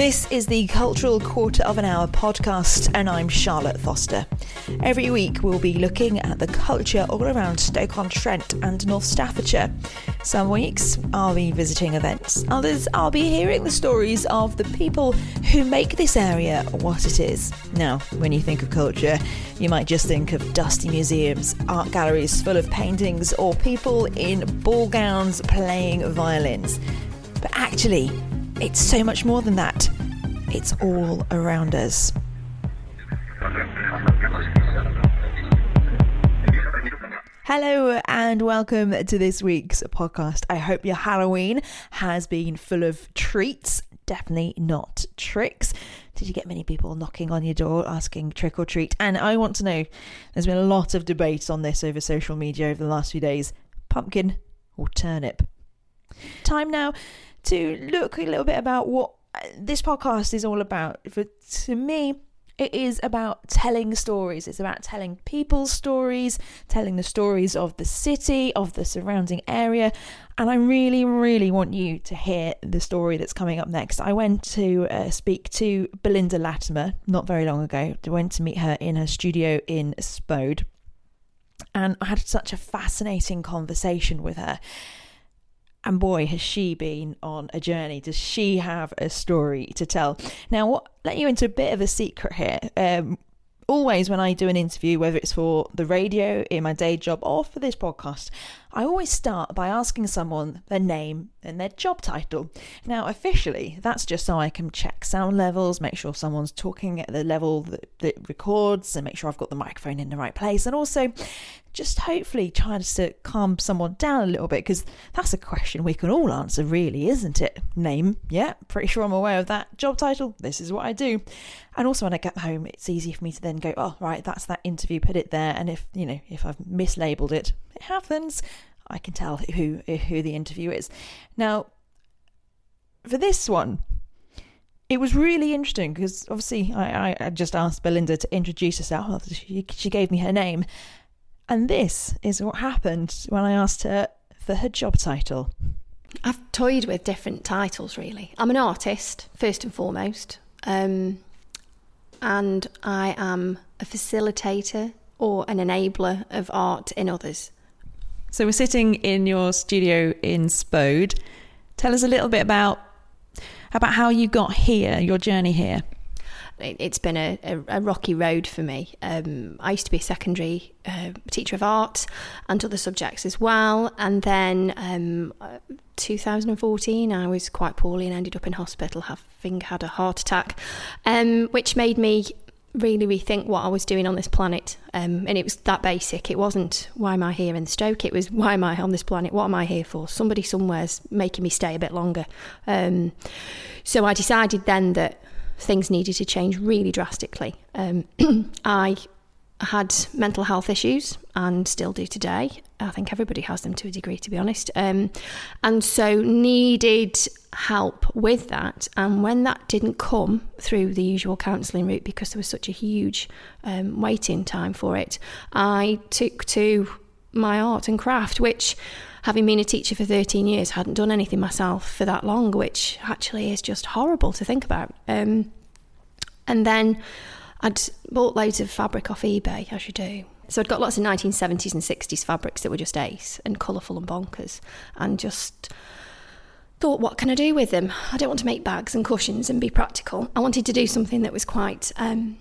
This is the Cultural Quarter of an Hour podcast, and I'm Charlotte Foster. Every week, we'll be looking at the culture all around Stoke on Trent and North Staffordshire. Some weeks, I'll be visiting events, others, I'll be hearing the stories of the people who make this area what it is. Now, when you think of culture, you might just think of dusty museums, art galleries full of paintings, or people in ball gowns playing violins. But actually, it's so much more than that. It's all around us. Hello and welcome to this week's podcast. I hope your Halloween has been full of treats, definitely not tricks. Did you get many people knocking on your door asking trick or treat? And I want to know there's been a lot of debate on this over social media over the last few days pumpkin or turnip. Time now to look a little bit about what uh, this podcast is all about. For to me, it is about telling stories. It's about telling people's stories, telling the stories of the city, of the surrounding area. And I really, really want you to hear the story that's coming up next. I went to uh, speak to Belinda Latimer not very long ago. I went to meet her in her studio in Spode. And I had such a fascinating conversation with her. And boy, has she been on a journey. Does she have a story to tell? Now, what let you into a bit of a secret here. Um, always, when I do an interview, whether it's for the radio, in my day job, or for this podcast, I always start by asking someone their name and their job title. Now, officially, that's just so I can check sound levels, make sure someone's talking at the level that, that records, and make sure I've got the microphone in the right place, and also just hopefully trying to calm someone down a little bit because that's a question we can all answer, really, isn't it? Name, yeah, pretty sure I'm aware of that. Job title, this is what I do. And also when I get home, it's easy for me to then go, oh, right, that's that interview, put it there. And if, you know, if I've mislabeled it, it happens. I can tell who who the interview is. Now, for this one, it was really interesting because obviously I, I, just asked Belinda to introduce herself. She, she gave me her name, and this is what happened when I asked her for her job title. I've toyed with different titles really. I'm an artist, first and foremost, um, and I am a facilitator or an enabler of art in others. So we're sitting in your studio in Spode. Tell us a little bit about about how you got here, your journey here it's been a, a, a, rocky road for me. Um, I used to be a secondary uh, teacher of art and other subjects as well. And then um, 2014, I was quite poorly and ended up in hospital having had a heart attack, um, which made me really rethink what I was doing on this planet. Um, and it was that basic. It wasn't why am I here in Stoke? It was why am I on this planet? What am I here for? Somebody somewhere's making me stay a bit longer. Um, so I decided then that things needed to change really drastically. Um, I had mental health issues and still do today. I think everybody has them to a degree, to be honest. Um, and so needed help with that. And when that didn't come through the usual counselling route because there was such a huge um, waiting time for it, I took to my art and craft, which having been a teacher for 13 years, hadn't done anything myself for that long, which actually is just horrible to think about. Um, and then I'd bought loads of fabric off eBay, as you do. So I'd got lots of 1970s and 60s fabrics that were just ace and colourful and bonkers, and just thought, what can I do with them? I don't want to make bags and cushions and be practical. I wanted to do something that was quite um,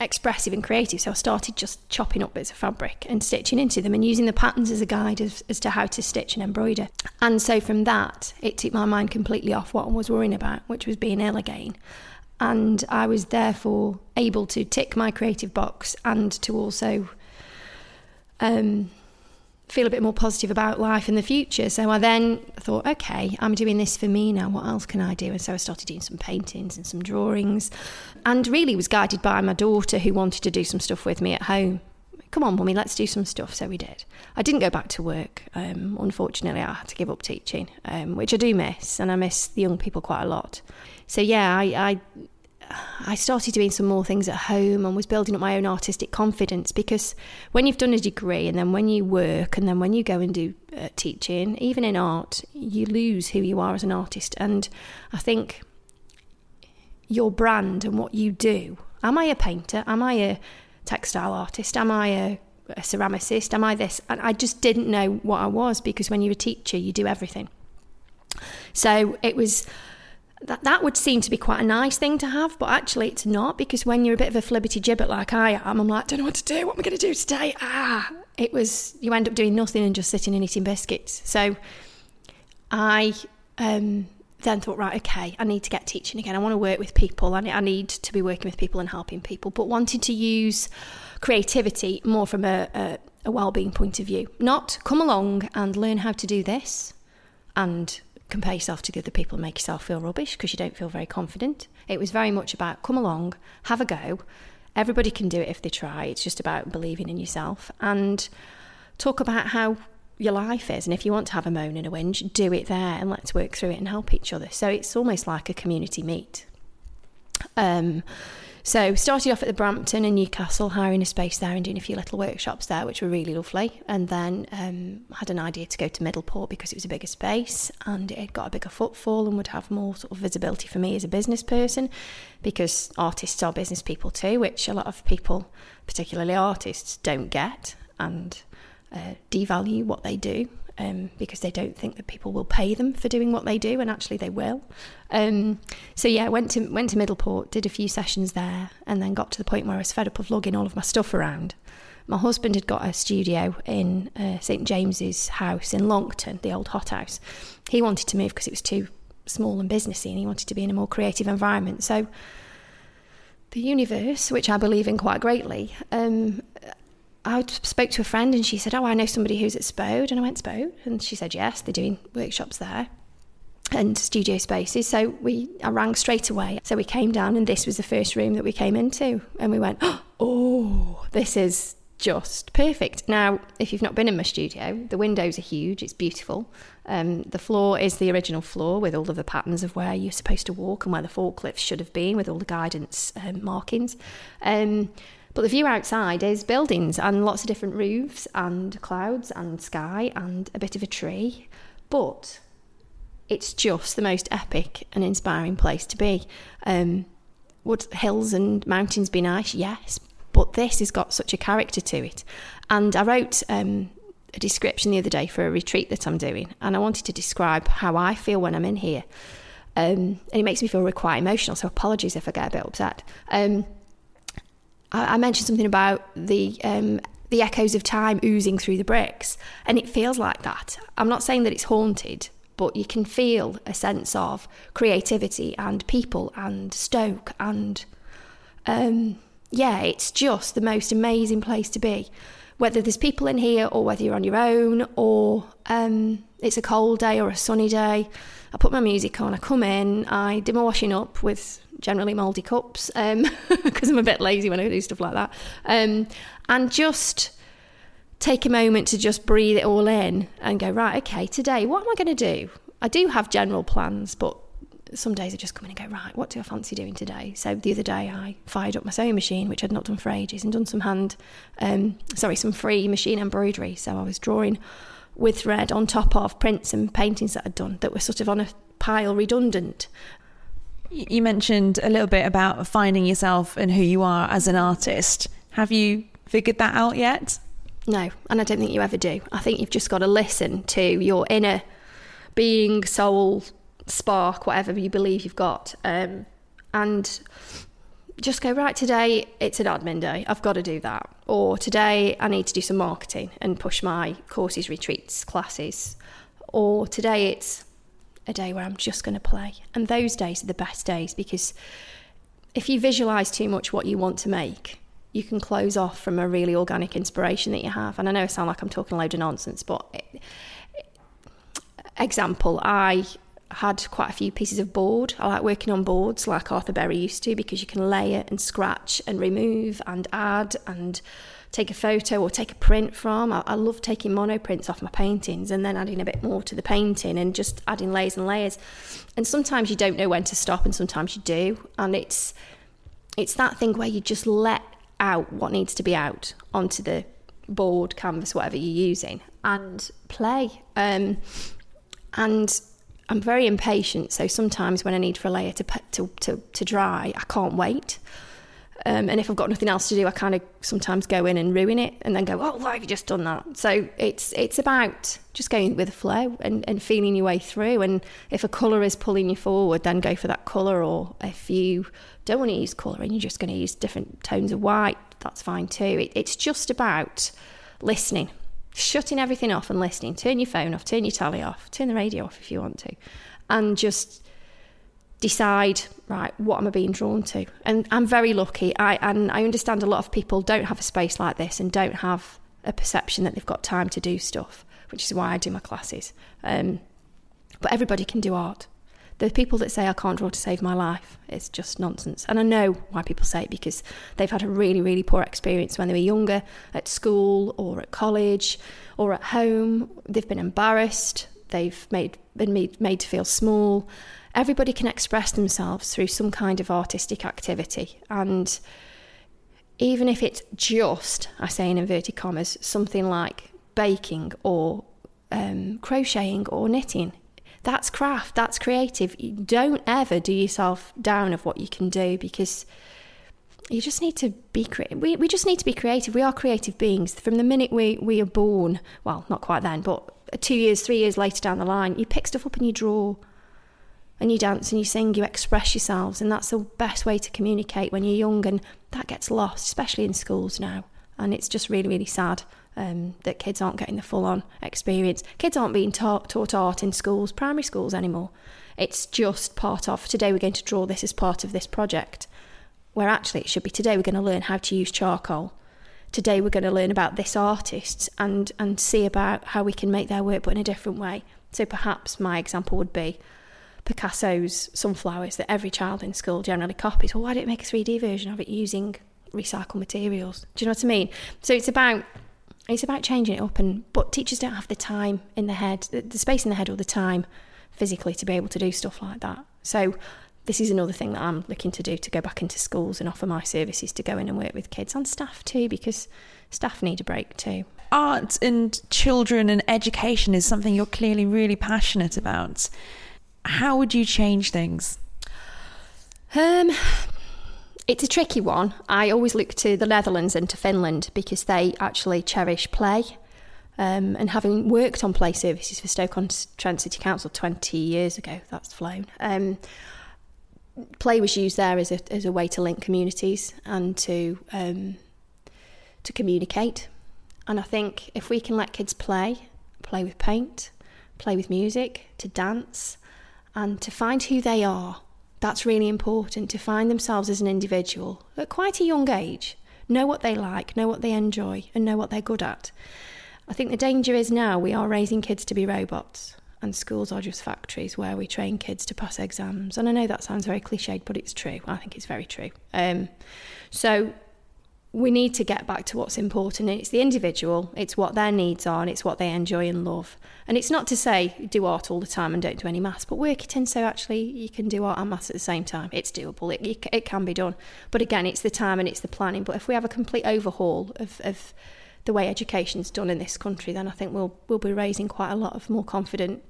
expressive and creative. So I started just chopping up bits of fabric and stitching into them and using the patterns as a guide as, as to how to stitch and embroider. And so from that, it took my mind completely off what I was worrying about, which was being ill again. And I was therefore able to tick my creative box and to also um, feel a bit more positive about life in the future. So I then thought, okay, I'm doing this for me now. What else can I do? And so I started doing some paintings and some drawings, and really was guided by my daughter who wanted to do some stuff with me at home. Come on, mummy, let's do some stuff. So we did. I didn't go back to work. Um, unfortunately, I had to give up teaching, um, which I do miss, and I miss the young people quite a lot. So yeah, I, I I started doing some more things at home and was building up my own artistic confidence because when you've done a degree and then when you work and then when you go and do uh, teaching, even in art, you lose who you are as an artist. And I think your brand and what you do. Am I a painter? Am I a textile artist? Am I a, a ceramicist? Am I this? And I just didn't know what I was because when you're a teacher, you do everything. So it was that that would seem to be quite a nice thing to have, but actually it's not because when you're a bit of a flibbity gibbet like I am, I'm like, don't know what to do. What am I going to do today? Ah, it was you end up doing nothing and just sitting and eating biscuits. So I um, then thought, right, okay, I need to get teaching again. I want to work with people. And I need to be working with people and helping people, but wanted to use creativity more from a, a, a well-being point of view. Not come along and learn how to do this and compare yourself to the other people and make yourself feel rubbish because you don't feel very confident. It was very much about come along, have a go. Everybody can do it if they try. It's just about believing in yourself and talk about how your life is. And if you want to have a moan and a whinge, do it there and let's work through it and help each other. So it's almost like a community meet. Um, so started off at the Brampton in Newcastle, hiring a space there and doing a few little workshops there, which were really lovely. And then um, had an idea to go to Middleport because it was a bigger space and it got a bigger footfall and would have more sort of visibility for me as a business person, because artists are business people too, which a lot of people, particularly artists, don't get and uh, devalue what they do um, because they don't think that people will pay them for doing what they do, and actually they will. Um, so yeah, went to went to Middleport, did a few sessions there, and then got to the point where I was fed up of lugging all of my stuff around. My husband had got a studio in uh, St James's house in Longton, the old hothouse. He wanted to move because it was too small and businessy, and he wanted to be in a more creative environment. So the universe, which I believe in quite greatly, um, I spoke to a friend and she said, Oh, I know somebody who's at Spode. And I went, Spode? And she said, Yes, they're doing workshops there and studio spaces. So we I rang straight away. So we came down and this was the first room that we came into. And we went, Oh, this is just perfect. Now, if you've not been in my studio, the windows are huge, it's beautiful. Um, the floor is the original floor with all of the patterns of where you're supposed to walk and where the forklifts should have been with all the guidance um, markings. Um, but the view outside is buildings and lots of different roofs and clouds and sky and a bit of a tree. But it's just the most epic and inspiring place to be. Um, would hills and mountains be nice? Yes, but this has got such a character to it. And I wrote um, a description the other day for a retreat that I'm doing, and I wanted to describe how I feel when I'm in here. Um, and it makes me feel quite emotional, so apologies if I get a bit upset. Um, I, I mentioned something about the um, the echoes of time oozing through the bricks, and it feels like that. I'm not saying that it's haunted, but you can feel a sense of creativity and people and Stoke and um, yeah, it's just the most amazing place to be. Whether there's people in here or whether you're on your own or um, it's a cold day or a sunny day, I put my music on, I come in, I do my washing up with generally mouldy cups because um, I'm a bit lazy when I do stuff like that. Um, and just take a moment to just breathe it all in and go, right, okay, today, what am I going to do? I do have general plans, but some days I just come in and go, right, what do I fancy doing today? So the other day I fired up my sewing machine, which I'd not done for ages, and done some hand, um, sorry, some free machine embroidery. So I was drawing with thread on top of prints and paintings that I'd done that were sort of on a pile redundant. You mentioned a little bit about finding yourself and who you are as an artist. Have you figured that out yet? No, and I don't think you ever do. I think you've just got to listen to your inner being, soul, spark, whatever you believe you've got, um, and just go right today. It's an admin day. I've got to do that. Or today I need to do some marketing and push my courses, retreats, classes. Or today it's a day where I'm just going to play. And those days are the best days because if you visualize too much what you want to make, you can close off from a really organic inspiration that you have. And I know I sound like I'm talking a load of nonsense, but it, example, I had quite a few pieces of board. I like working on boards like Arthur Berry used to because you can layer and scratch and remove and add and take a photo or take a print from. I, I love taking mono prints off my paintings and then adding a bit more to the painting and just adding layers and layers. And sometimes you don't know when to stop and sometimes you do. And it's it's that thing where you just let out what needs to be out onto the board, canvas, whatever you're using, and play. Um, and I'm very impatient, so sometimes when I need for a layer to, to, to, to dry, I can't wait. Um, and if I've got nothing else to do, I kind of sometimes go in and ruin it and then go, oh, why have you just done that? So it's it's about just going with the flow and, and feeling your way through. And if a colour is pulling you forward, then go for that colour. Or if you don't want to use colour and you're just going to use different tones of white, that's fine too. It, it's just about listening, shutting everything off and listening. Turn your phone off, turn your tally off, turn the radio off if you want to, and just decide right what am i being drawn to? And i'm very lucky. I and i understand a lot of people don't have a space like this and don't have a perception that they've got time to do stuff which is why i do my classes. Um, but everybody can do art the people that say i can't draw to save my life it's just nonsense. And i know why people say it because they've had a really really poor experience when they were younger at school or at college or at home. They've been embarrassed. They've made been made, to feel small. Everybody can express themselves through some kind of artistic activity. And even if it's just, I say in inverted commas, something like baking or um, crocheting or knitting, that's craft, that's creative. don't ever do yourself down of what you can do because you just need to be creative. We, we just need to be creative. We are creative beings. From the minute we, we are born, well, not quite then, but two years, three years later down the line, you pick stuff up and you draw and you dance and you sing, you express yourselves, and that's the best way to communicate when you're young, and that gets lost, especially in schools now. And it's just really, really sad um, that kids aren't getting the full on experience. Kids aren't being taught, taught art in schools, primary schools anymore. It's just part of today we're going to draw this as part of this project, where actually it should be today we're going to learn how to use charcoal. Today we're going to learn about this artist and, and see about how we can make their work but in a different way. So perhaps my example would be Picasso's sunflowers that every child in school generally copies. Well, why don't you make a 3D version of it using recycled materials? Do you know what I mean? So it's about it's about changing it up and but teachers don't have the time in the head the space in the head all the time physically to be able to do stuff like that so this is another thing that i'm looking to do to go back into schools and offer my services to go in and work with kids and staff too because staff need a break too art and children and education is something you're clearly really passionate about how would you change things? Um, it's a tricky one. I always look to the Netherlands and to Finland because they actually cherish play. Um, and having worked on play services for Stoke-on-Trent City Council 20 years ago, that's flown. Um, play was used there as a, as a way to link communities and to um, to communicate. And I think if we can let kids play, play with paint, play with music, to dance, and to find who they are. That's really important to find themselves as an individual at quite a young age, know what they like, know what they enjoy, and know what they're good at. I think the danger is now we are raising kids to be robots, and schools are just factories where we train kids to pass exams. And I know that sounds very cliched, but it's true. I think it's very true. Um, so we need to get back to what's important. It's the individual, it's what their needs are, and it's what they enjoy and love. And it's not to say do art all the time and don't do any maths, but work it in so actually you can do art and maths at the same time. It's doable, it, it can be done. But again, it's the time and it's the planning. But if we have a complete overhaul of, of the way education's done in this country, then I think we'll, we'll be raising quite a lot of more confident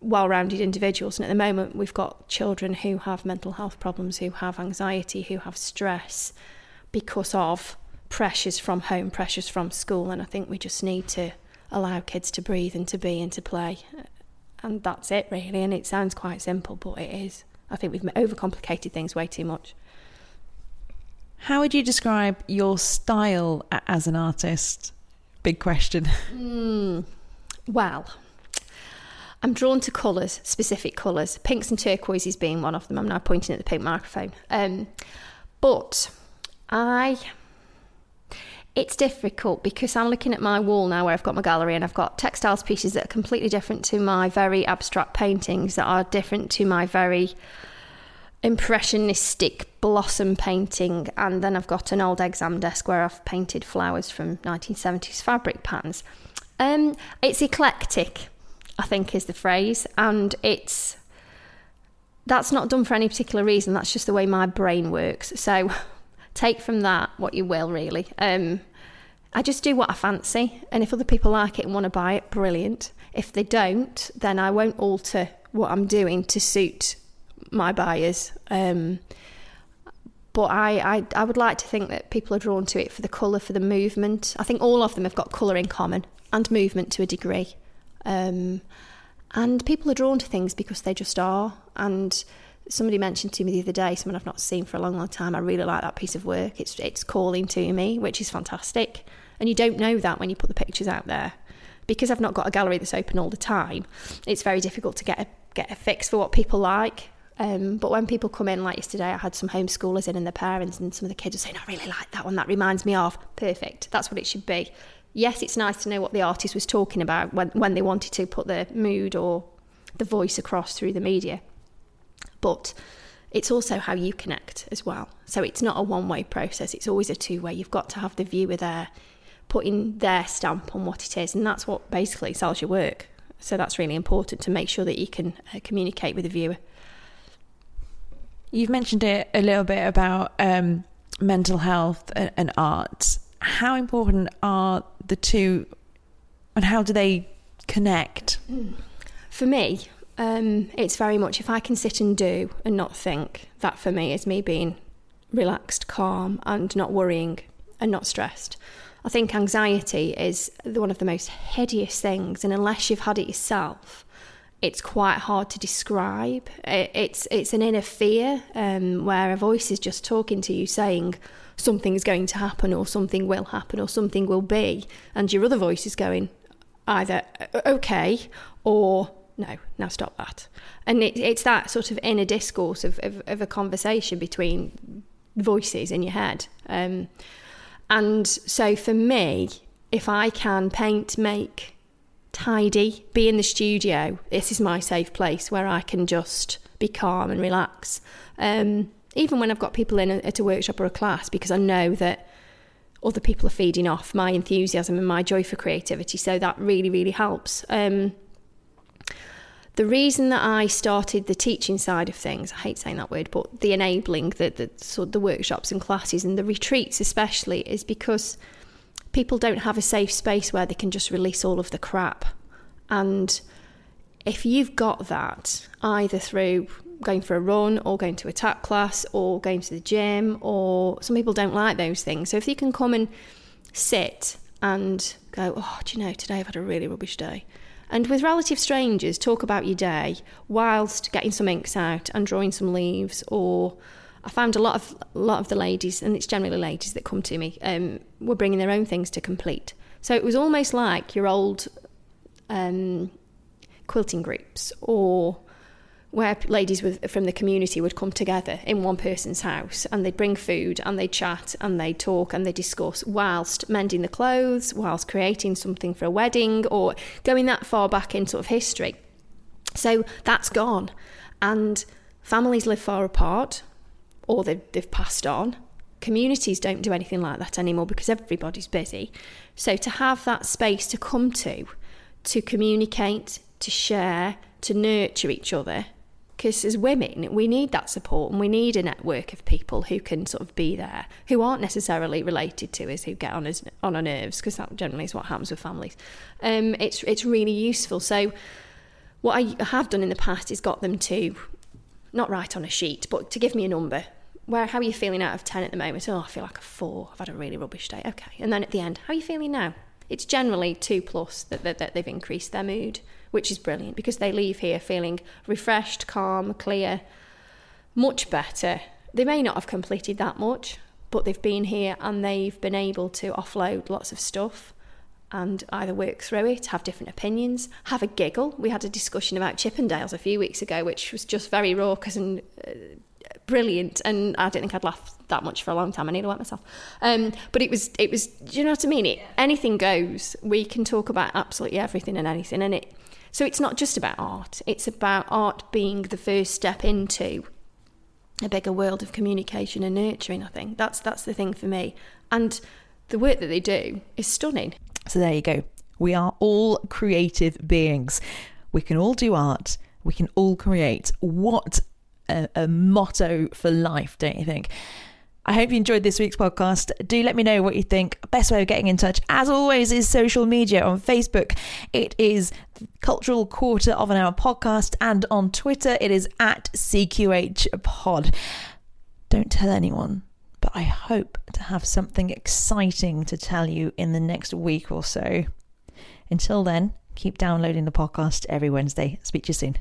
well-rounded individuals and at the moment we've got children who have mental health problems who have anxiety who have stress because of pressures from home, pressures from school. And I think we just need to allow kids to breathe and to be and to play. And that's it, really. And it sounds quite simple, but it is. I think we've overcomplicated things way too much. How would you describe your style as an artist? Big question. Mm, well, I'm drawn to colours, specific colours, pinks and turquoises being one of them. I'm now pointing at the pink microphone. Um, but I it's difficult because I'm looking at my wall now where I've got my gallery and I've got textiles pieces that are completely different to my very abstract paintings that are different to my very impressionistic blossom painting and then I've got an old exam desk where I've painted flowers from 1970s fabric patterns. Um, it's eclectic, I think is the phrase, and it's that's not done for any particular reason. That's just the way my brain works. So take from that what you will, really. Um, I just do what I fancy, and if other people like it and want to buy it, brilliant. If they don't, then I won't alter what I'm doing to suit my buyers. Um, but I, I, I would like to think that people are drawn to it for the colour, for the movement. I think all of them have got colour in common and movement to a degree. Um, and people are drawn to things because they just are. And somebody mentioned to me the other day, someone I've not seen for a long, long time, I really like that piece of work. It's, it's calling to me, which is fantastic. And you don't know that when you put the pictures out there. Because I've not got a gallery that's open all the time, it's very difficult to get a, get a fix for what people like. Um, but when people come in, like yesterday, I had some homeschoolers in and their parents, and some of the kids were saying, I really like that one. That reminds me of. Perfect. That's what it should be. Yes, it's nice to know what the artist was talking about when, when they wanted to put the mood or the voice across through the media. But it's also how you connect as well. So it's not a one way process, it's always a two way. You've got to have the viewer there putting their stamp on what it is, and that's what basically sells your work. So that's really important to make sure that you can uh, communicate with the viewer. You've mentioned it a little bit about um, mental health and, and art. How important are the two, and how do they connect? For me, um, it's very much if I can sit and do and not think, that for me is me being relaxed, calm, and not worrying and not stressed. I think anxiety is one of the most hideous things, and unless you've had it yourself, it's quite hard to describe. It's it's an inner fear um, where a voice is just talking to you, saying something's going to happen, or something will happen, or something will be, and your other voice is going either okay or no, now stop that. And it, it's that sort of inner discourse of, of, of, a conversation between voices in your head. Um, and so for me, if I can paint, make, tidy, be in the studio. This is my safe place where I can just be calm and relax. Um, even when I've got people in a, at a workshop or a class, because I know that other people are feeding off my enthusiasm and my joy for creativity. So that really, really helps. Um, the reason that I started the teaching side of things, I hate saying that word, but the enabling, the, the, the workshops and classes and the retreats especially, is because people don't have a safe space where they can just release all of the crap. And if you've got that, either through going for a run or going to a tap class or going to the gym, or some people don't like those things. So if you can come and sit and go, oh, do you know, today I've had a really rubbish day. And with relative strangers, talk about your day whilst getting some inks out and drawing some leaves or I found a lot of a lot of the ladies, and it's generally ladies that come to me, um, were bringing their own things to complete. So it was almost like your old um, quilting groups, or where ladies with, from the community would come together in one person's house, and they'd bring food, and they'd chat, and they'd talk, and they'd discuss, whilst mending the clothes, whilst creating something for a wedding, or going that far back in sort of history. So that's gone, and families live far apart or they've, they've passed on. Communities don't do anything like that anymore because everybody's busy. So to have that space to come to, to communicate, to share, to nurture each other, because as women, we need that support and we need a network of people who can sort of be there, who aren't necessarily related to us, who get on us on our nerves, because that generally is what happens with families. Um, it's it's really useful. So what I have done in the past is got them to not write on a sheet, but to give me a number. Where how are you feeling out of ten at the moment? Oh, I feel like a four. I've had a really rubbish day. Okay, and then at the end, how are you feeling now? It's generally two plus that, that, that they've increased their mood, which is brilliant because they leave here feeling refreshed, calm, clear, much better. They may not have completed that much, but they've been here and they've been able to offload lots of stuff and either work through it, have different opinions, have a giggle. We had a discussion about Chippendales a few weeks ago, which was just very raucous and uh, brilliant. And I don't think I'd laughed that much for a long time. I need to wet myself. Um, but it was, it was. Do you know what I mean? It, anything goes. We can talk about absolutely everything and anything, and it. So it's not just about art. It's about art being the first step into a bigger world of communication and nurturing. I think that's that's the thing for me. And the work that they do is stunning. So there you go. We are all creative beings. We can all do art. We can all create. What a, a motto for life, don't you think? I hope you enjoyed this week's podcast. Do let me know what you think. Best way of getting in touch, as always, is social media on Facebook. It is Cultural Quarter of an Hour Podcast, and on Twitter, it is at CQH Pod. Don't tell anyone, but I hope to have something exciting to tell you in the next week or so. Until then, keep downloading the podcast every Wednesday. Speak to you soon.